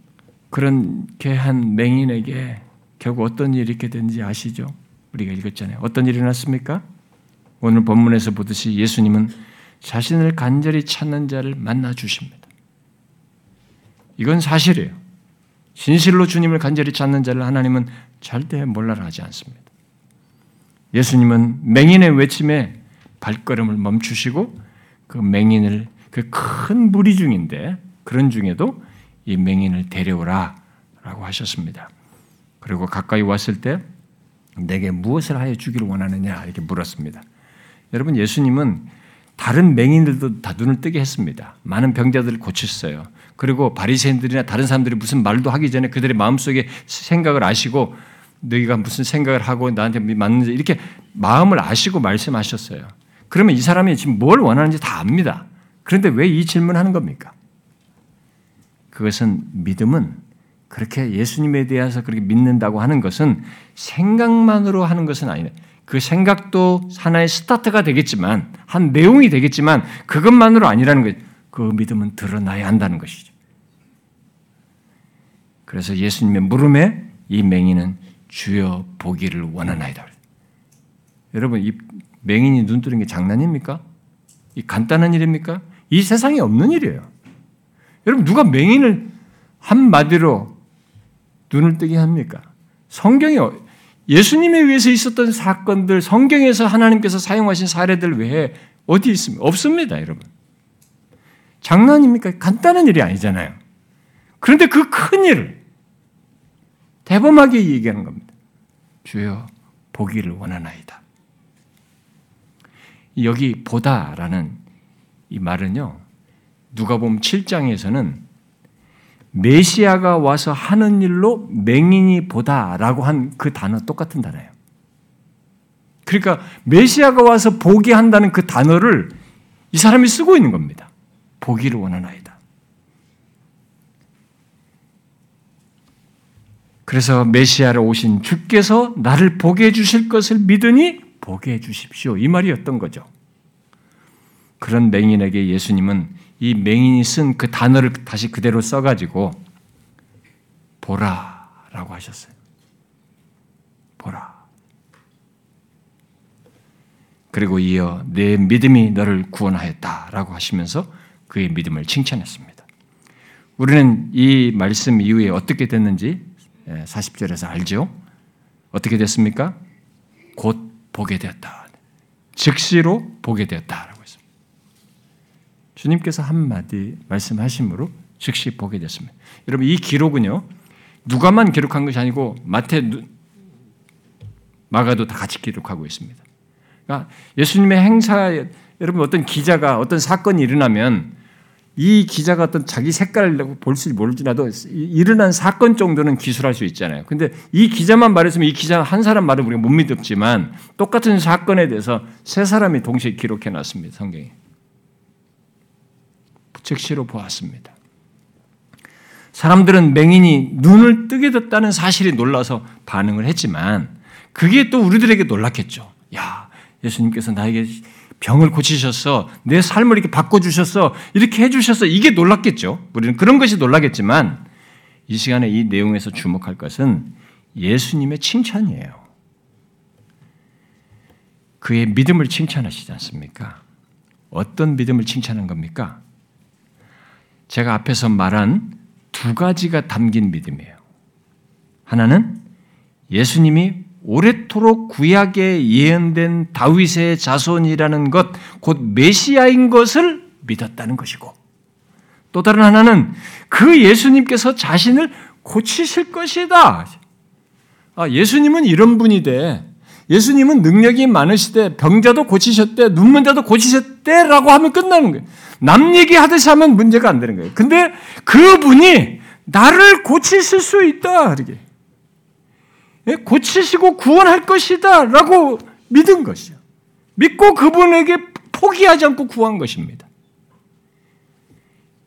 그렇게 한 맹인에게 결국 어떤 일이 있게 된지 아시죠? 우리가 읽었잖아요. 어떤 일이 났습니까? 오늘 본문에서 보듯이 예수님은 자신을 간절히 찾는 자를 만나 주십니다. 이건 사실이에요. 진실로 주님을 간절히 찾는 자를 하나님은 절대 몰라라 하지 않습니다. 예수님은 맹인의 외침에 발걸음을 멈추시고 그 맹인을 그 큰 무리 중인데 그런 중에도 이 맹인을 데려오라 라고 하셨습니다. 그리고 가까이 왔을 때 내게 무엇을 하여 주기를 원하느냐 이렇게 물었습니다. 여러분 예수님은 다른 맹인들도 다 눈을 뜨게 했습니다. 많은 병자들을 고쳤어요. 그리고 바리새인들이나 다른 사람들이 무슨 말도 하기 전에 그들의 마음속에 생각을 아시고 너희가 무슨 생각을 하고 나한테 맞는지 이렇게 마음을 아시고 말씀하셨어요. 그러면 이 사람이 지금 뭘 원하는지 다 압니다. 그런데 왜 이 질문하는 겁니까? 그것은 믿음은 그렇게 예수님에 대해서 그렇게 믿는다고 하는 것은 생각만으로 하는 것은 아니에요. 그 생각도 하나의 스타트가 되겠지만 한 내용이 되겠지만 그것만으로 아니라는 거예요. 그 믿음은 드러나야 한다는 것이죠. 그래서 예수님의 물음에 이 맹인은 주여 보기를 원하나이다. 여러분 이 맹인이 눈 뜨는 게 장난입니까? 이 간단한 일입니까? 이 세상에 없는 일이에요. 여러분 누가 맹인을 한 마디로 눈을 뜨게 합니까? 성경이 예수님에 의해서 있었던 사건들, 성경에서 하나님께서 사용하신 사례들 외에 어디 있습니까? 없습니다, 여러분. 장난입니까? 간단한 일이 아니잖아요. 그런데 그 큰 일을 대범하게 얘기하는 겁니다. 주여, 보기를 원하나이다. 여기 보다라는 이 말은요, 누가 보면 7장에서는 메시아가 와서 하는 일로 맹인이 보다라고 한 그 단어 똑같은 단어예요. 그러니까 메시아가 와서 보게 한다는 그 단어를 이 사람이 쓰고 있는 겁니다. 보기를 원하나이다. 그래서 메시아를 오신 주께서 나를 보게 해주실 것을 믿으니 보게 해주십시오. 이 말이었던 거죠. 그런 맹인에게 예수님은 이 맹인이 쓴 그 단어를 다시 그대로 써가지고 보라 라고 하셨어요. 보라. 그리고 이어 내 믿음이 너를 구원하였다 라고 하시면서 그의 믿음을 칭찬했습니다. 우리는 이 말씀 이후에 어떻게 됐는지 40절에서 알죠? 어떻게 됐습니까? 곧 보게 되었다. 즉시로 보게 되었다. 주님께서 한마디 말씀하심으로 즉시 보게 됐습니다. 여러분 이 기록은요. 누가만 기록한 것이 아니고 마태 마가도 다 같이 기록하고 있습니다. 그러니까 예수님의 행사 여러분 어떤 기자가 어떤 사건이 일어나면 이 기자가 어떤 자기 색깔을 볼지 모르지라도 일어난 사건 정도는 기술할 수 있잖아요. 근데 이 기자만 말했으면 이 기자 한 사람 말을 우리가 못 믿었지만 똑같은 사건에 대해서 세 사람이 동시에 기록해 놨습니다. 성경에. 즉시로 보았습니다. 사람들은 맹인이 눈을 뜨게 됐다는 사실이 놀라서 반응을 했지만 그게 또 우리들에게 놀랐겠죠. 야, 예수님께서 나에게 병을 고치셨어. 내 삶을 이렇게 바꿔주셨어. 이렇게 해주셨어. 이게 놀랐겠죠. 우리는 그런 것이 놀라겠지만 이 시간에 이 내용에서 주목할 것은 예수님의 칭찬이에요. 그의 믿음을 칭찬하시지 않습니까? 어떤 믿음을 칭찬한 겁니까? 제가 앞에서 말한 두 가지가 담긴 믿음이에요. 하나는 예수님이 오래도록 구약에 예언된 다윗의 자손이라는 것, 곧 메시아인 것을 믿었다는 것이고, 또 다른 하나는 그 예수님께서 자신을 고치실 것이다. 아, 예수님은 이런 분이 돼. 예수님은 능력이 많으시되 병자도 고치셨대, 눈먼 자도 고치셨대라고 하면 끝나는 거예요. 남 얘기하듯이 하면 문제가 안 되는 거예요. 근데 그분이 나를 고치실 수 있다. 이렇게. 예, 고치시고 구원할 것이다. 라고 믿은 것이요. 믿고 그분에게 포기하지 않고 구한 것입니다.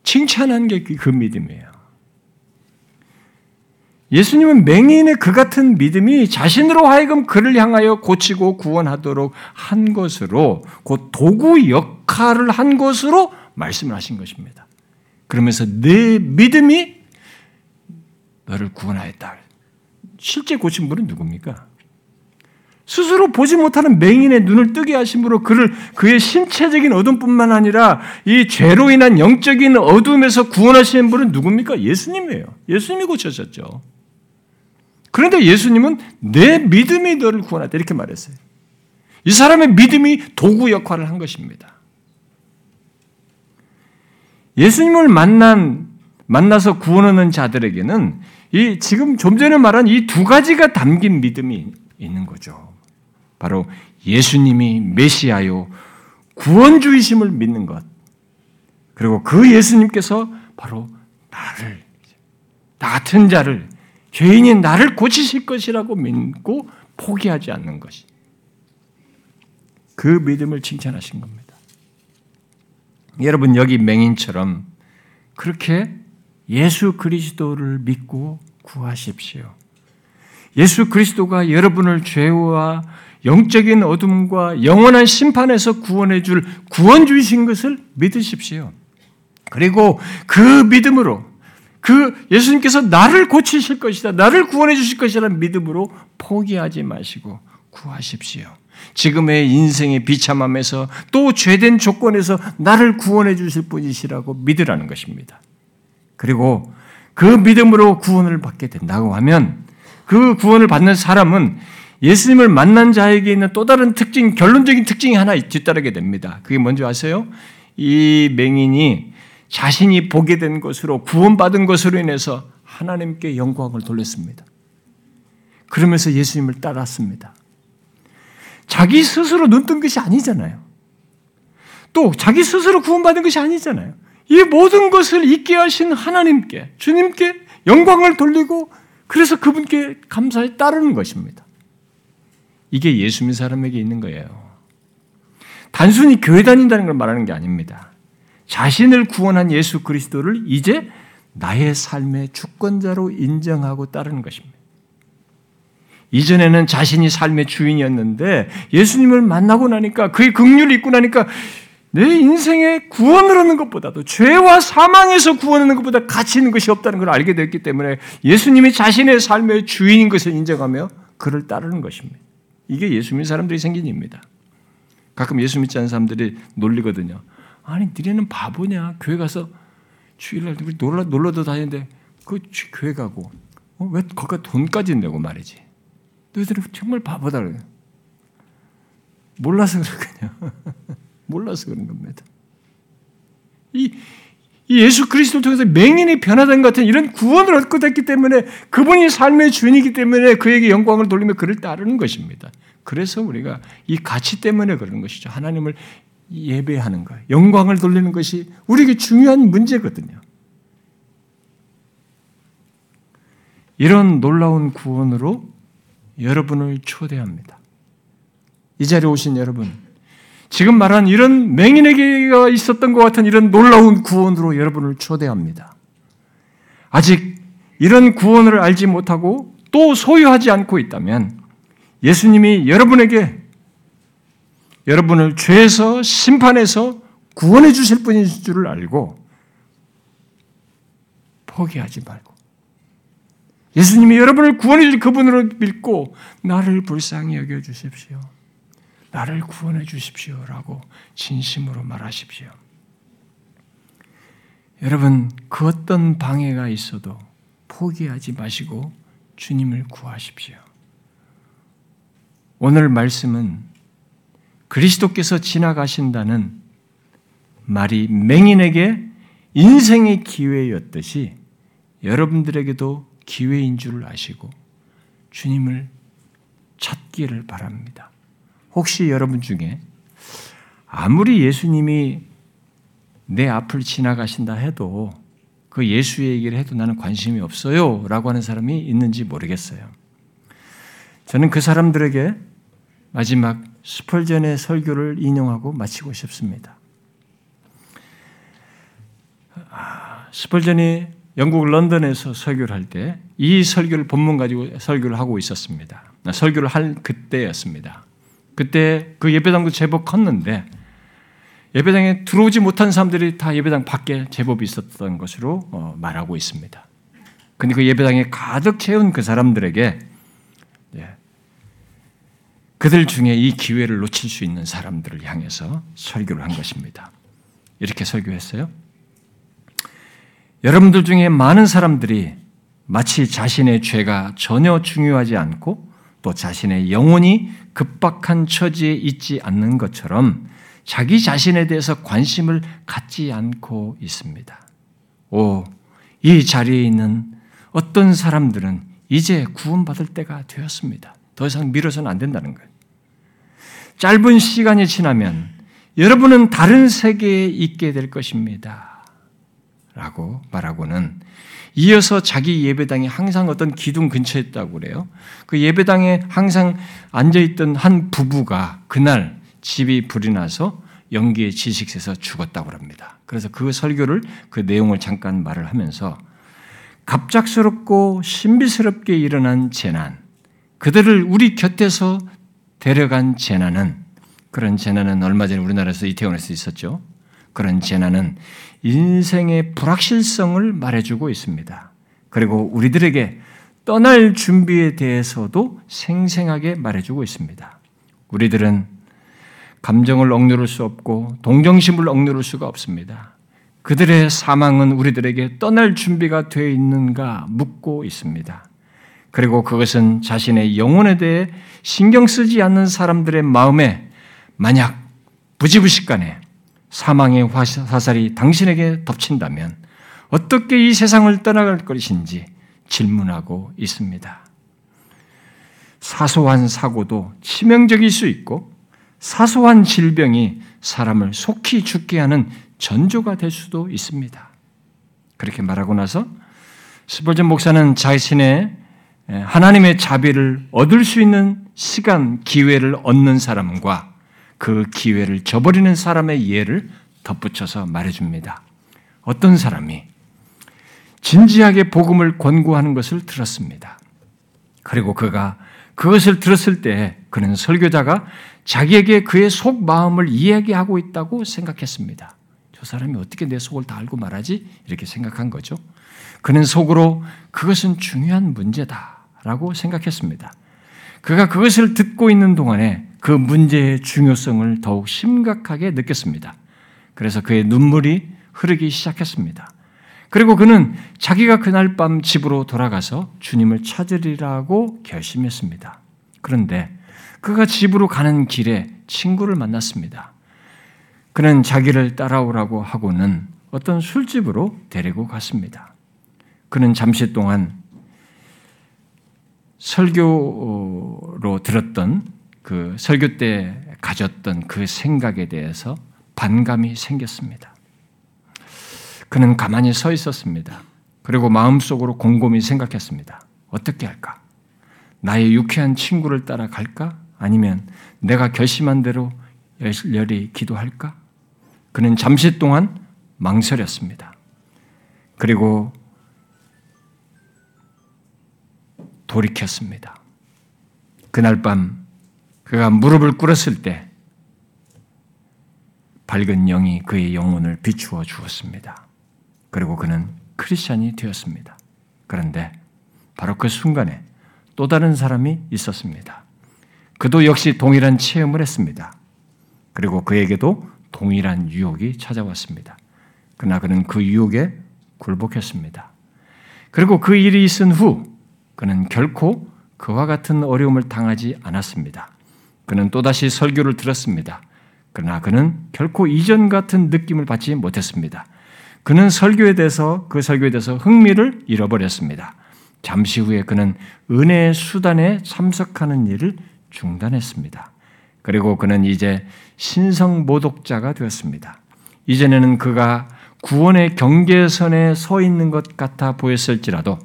칭찬한 게 그 믿음이에요. 예수님은 맹인의 그 같은 믿음이 자신으로 하여금 그를 향하여 고치고 구원하도록 한 것으로 곧 도구 역할을 한 것으로 말씀을 하신 것입니다. 그러면서 내 믿음이 너를 구원하였다. 실제 고친 분은 누굽니까? 스스로 보지 못하는 맹인의 눈을 뜨게 하심으로 그를 그의 신체적인 어둠뿐만 아니라 이 죄로 인한 영적인 어둠에서 구원하시는 분은 누굽니까? 예수님이에요. 예수님이 고쳐셨죠. 그런데 예수님은 내 믿음이 너를 구원하다 이렇게 말했어요. 이 사람의 믿음이 도구 역할을 한 것입니다. 예수님을 만난 만나서 구원 얻는 자들에게는 이 지금 좀 전에 말한 이 두 가지가 담긴 믿음이 있는 거죠. 바로 예수님이 메시아요 구원주이심을 믿는 것. 그리고 그 예수님께서 바로 나를 나 같은 자를 죄인인 나를 고치실 것이라고 믿고 포기하지 않는 것이. 그 믿음을 칭찬하신 겁니다. 여러분 여기 맹인처럼 그렇게 예수 그리스도를 믿고 구하십시오. 예수 그리스도가 여러분을 죄와 영적인 어둠과 영원한 심판에서 구원해 줄 구원주이신 것을 믿으십시오. 그리고 그 믿음으로 그 예수님께서 나를 고치실 것이다. 나를 구원해 주실 것이라는 믿음으로 포기하지 마시고 구하십시오. 지금의 인생의 비참함에서 또 죄된 조건에서 나를 구원해 주실 분이시라고 믿으라는 것입니다. 그리고 그 믿음으로 구원을 받게 된다고 하면 그 구원을 받는 사람은 예수님을 만난 자에게 있는 또 다른 특징, 결론적인 특징이 하나 뒤따르게 됩니다. 그게 뭔지 아세요? 이 맹인이 자신이 보게 된 것으로 구원받은 것으로 인해서 하나님께 영광을 돌렸습니다. 그러면서 예수님을 따랐습니다. 자기 스스로 눈뜬 것이 아니잖아요. 또 자기 스스로 구원받은 것이 아니잖아요. 이 모든 것을 있게 하신 하나님께, 주님께 영광을 돌리고 그래서 그분께 감사에 따르는 것입니다. 이게 예수 믿는 사람에게 있는 거예요. 단순히 교회 다닌다는 걸 말하는 게 아닙니다. 자신을 구원한 예수 그리스도를 이제 나의 삶의 주권자로 인정하고 따르는 것입니다. 이전에는 자신이 삶의 주인이었는데 예수님을 만나고 나니까 그의 긍휼을 입고 나니까 내 인생의 구원을 얻는 것보다도 죄와 사망에서 구원하는 것보다 가치 있는 것이 없다는 걸 알게 됐기 때문에 예수님이 자신의 삶의 주인인 것을 인정하며 그를 따르는 것입니다. 이게 예수 믿는 사람들이 생긴 일입니다. 가끔 예수 믿지 않는 사람들이 놀리거든요. 아니, 니네는 바보냐? 교회 가서 주일날 놀러, 놀러도 다니는데 그 교회 가고 어, 왜 거기가 돈까지 내고 말이지? 너희들은 정말 바보다 그래. 몰라서 그렇군요. 몰라서 그런 겁니다. 이, 이 예수 그리스도를 통해서 맹인이 변화된 같은 이런 구원을 얻고 됐기 때문에 그분이 삶의 주인이기 때문에 그에게 영광을 돌리며 그를 따르는 것입니다. 그래서 우리가 이 가치 때문에 그러는 것이죠. 하나님을 예배하는 것, 영광을 돌리는 것이 우리에게 중요한 문제거든요. 이런 놀라운 구원으로 여러분을 초대합니다. 이 자리에 오신 여러분, 지금 말한 이런 맹인에게 있었던 것 같은 이런 놀라운 구원으로 여러분을 초대합니다. 아직 이런 구원을 알지 못하고 또 소유하지 않고 있다면 예수님이 여러분에게 여러분을 죄에서 심판에서 구원해 주실 분인 줄을 알고 포기하지 말고 예수님이 여러분을 구원해 주실 그분으로 믿고 나를 불쌍히 여겨 주십시오. 나를 구원해 주십시오라고 진심으로 말하십시오. 여러분, 그 어떤 방해가 있어도 포기하지 마시고 주님을 구하십시오. 오늘 말씀은 그리스도께서 지나가신다는 말이 맹인에게 인생의 기회였듯이 여러분들에게도 기회인 줄을 아시고 주님을 찾기를 바랍니다. 혹시 여러분 중에 아무리 예수님이 내 앞을 지나가신다 해도 그 예수의 얘기를 해도 나는 관심이 없어요 라고 하는 사람이 있는지 모르겠어요. 저는 그 사람들에게 마지막 스펄전의 설교를 인용하고 마치고 싶습니다. 아, 스펄전이 영국 런던에서 설교를 할 때 이 설교를 본문 가지고 설교를 하고 있었습니다. 설교를 할 그때였습니다. 그때 그 예배당도 제법 컸는데 예배당에 들어오지 못한 사람들이 다 예배당 밖에 제법 있었던 것으로 어, 말하고 있습니다. 근데 그 예배당에 가득 채운 그 사람들에게 예, 그들 중에 이 기회를 놓칠 수 있는 사람들을 향해서 설교를 한 것입니다. 이렇게 설교했어요. 여러분들 중에 많은 사람들이 마치 자신의 죄가 전혀 중요하지 않고 또 자신의 영혼이 급박한 처지에 있지 않는 것처럼 자기 자신에 대해서 관심을 갖지 않고 있습니다. 오, 이 자리에 있는 어떤 사람들은 이제 구원받을 때가 되었습니다. 더 이상 미뤄서는 안 된다는 거예요. 짧은 시간이 지나면 여러분은 다른 세계에 있게 될 것입니다. 라고 말하고는 이어서 자기 예배당이 항상 어떤 기둥 근처에 있다고 그래요. 그 예배당에 항상 앉아있던 한 부부가 그날 집이 불이 나서 연기에 질식해서 죽었다고 합니다. 그래서 그 설교를 그 내용을 잠깐 말을 하면서 갑작스럽고 신비스럽게 일어난 재난, 그들을 우리 곁에서 데려간 재난은 그런 재난은 얼마 전에 우리나라에서 이태원에서 있었죠. 그런 재난은 인생의 불확실성을 말해주고 있습니다. 그리고 우리들에게 떠날 준비에 대해서도 생생하게 말해주고 있습니다. 우리들은 감정을 억누를 수 없고 동정심을 억누를 수가 없습니다. 그들의 사망은 우리들에게 떠날 준비가 되어 있는가 묻고 있습니다. 그리고 그것은 자신의 영혼에 대해 신경 쓰지 않는 사람들의 마음에 만약 부지부식간에 사망의 화살이 당신에게 덮친다면 어떻게 이 세상을 떠나갈 것인지 질문하고 있습니다. 사소한 사고도 치명적일 수 있고 사소한 질병이 사람을 속히 죽게 하는 전조가 될 수도 있습니다. 그렇게 말하고 나서 스벌전 목사는 자신의 하나님의 자비를 얻을 수 있는 시간, 기회를 얻는 사람과 그 기회를 저버리는 사람의 예를 덧붙여서 말해줍니다. 어떤 사람이 진지하게 복음을 권고하는 것을 들었습니다. 그리고 그가 그것을 들었을 때 그는 설교자가 자기에게 그의 속 마음을 이야기하고 있다고 생각했습니다. 저 사람이 어떻게 내 속을 다 알고 말하지? 이렇게 생각한 거죠. 그는 속으로 그것은 중요한 문제다라고 생각했습니다. 그가 그것을 듣고 있는 동안에 그 문제의 중요성을 더욱 심각하게 느꼈습니다. 그래서 그의 눈물이 흐르기 시작했습니다. 그리고 그는 자기가 그날 밤 집으로 돌아가서 주님을 찾으리라고 결심했습니다. 그런데 그가 집으로 가는 길에 친구를 만났습니다. 그는 자기를 따라오라고 하고는 어떤 술집으로 데리고 갔습니다. 그는 잠시 동안 설교로 들었던 그 설교 때 가졌던 그 생각에 대해서 반감이 생겼습니다. 그는 가만히 서 있었습니다. 그리고 마음속으로 곰곰이 생각했습니다. 어떻게 할까? 나의 유쾌한 친구를 따라 갈까? 아니면 내가 결심한 대로 열렬히 기도할까? 그는 잠시 동안 망설였습니다. 그리고 돌이켰습니다. 그날 밤 그가 무릎을 꿇었을 때 밝은 영이 그의 영혼을 비추어 주었습니다. 그리고 그는 크리스찬이 되었습니다. 그런데 바로 그 순간에 또 다른 사람이 있었습니다. 그도 역시 동일한 체험을 했습니다. 그리고 그에게도 동일한 유혹이 찾아왔습니다. 그러나 그는 그 유혹에 굴복했습니다. 그리고 그 일이 있은 후 그는 결코 그와 같은 어려움을 당하지 않았습니다. 그는 또다시 설교를 들었습니다. 그러나 그는 결코 이전 같은 느낌을 받지 못했습니다. 그는 설교에 대해서 그 설교에 대해서 흥미를 잃어버렸습니다. 잠시 후에 그는 은혜의 수단에 참석하는 일을 중단했습니다. 그리고 그는 이제 신성 모독자가 되었습니다. 이전에는 그가 구원의 경계선에 서 있는 것 같아 보였을지라도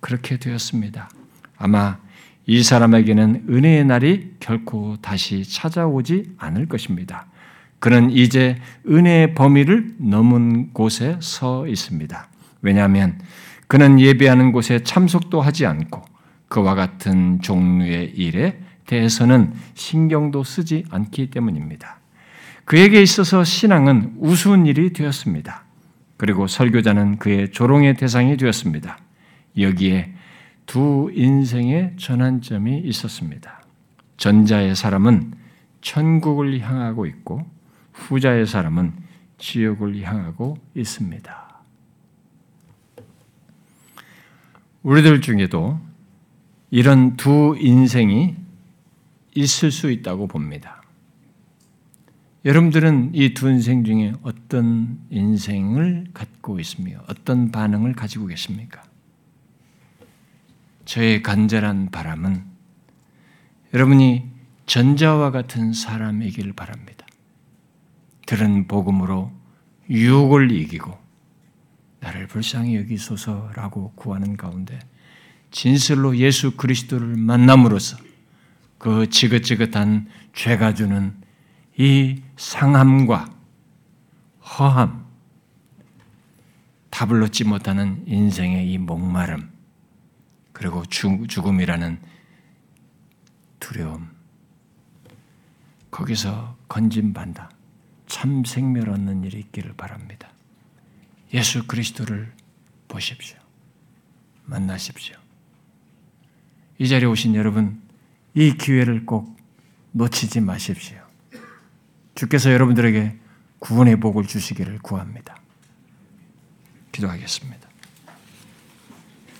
그렇게 되었습니다. 아마 이 사람에게는 은혜의 날이 결코 다시 찾아오지 않을 것입니다. 그는 이제 은혜의 범위를 넘은 곳에 서 있습니다. 왜냐하면 그는 예배하는 곳에 참석도 하지 않고 그와 같은 종류의 일에 대해서는 신경도 쓰지 않기 때문입니다. 그에게 있어서 신앙은 우스운 일이 되었습니다. 그리고 설교자는 그의 조롱의 대상이 되었습니다. 여기에 두 인생의 전환점이 있었습니다. 전자의 사람은 천국을 향하고 있고 후자의 사람은 지옥을 향하고 있습니다. 우리들 중에도 이런 두 인생이 있을 수 있다고 봅니다. 여러분들은 이 두 인생 중에 어떤 인생을 갖고 있으며 어떤 반응을 가지고 계십니까? 저의 간절한 바람은 여러분이 전자와 같은 사람이길 바랍니다. 들은 복음으로 유혹을 이기고 나를 불쌍히 여기소서라고 구하는 가운데 진실로 예수 그리스도를 만남으로써 그 지긋지긋한 죄가 주는 이 상함과 허함, 답을 얻지 못하는 인생의 이 목마름, 그리고 죽음이라는 두려움, 거기서 건진받다 참 생명 얻는 일이 있기를 바랍니다. 예수 그리스도를 보십시오. 만나십시오. 이 자리에 오신 여러분, 이 기회를 꼭 놓치지 마십시오. 주께서 여러분들에게 구원의 복을 주시기를 구합니다. 기도하겠습니다.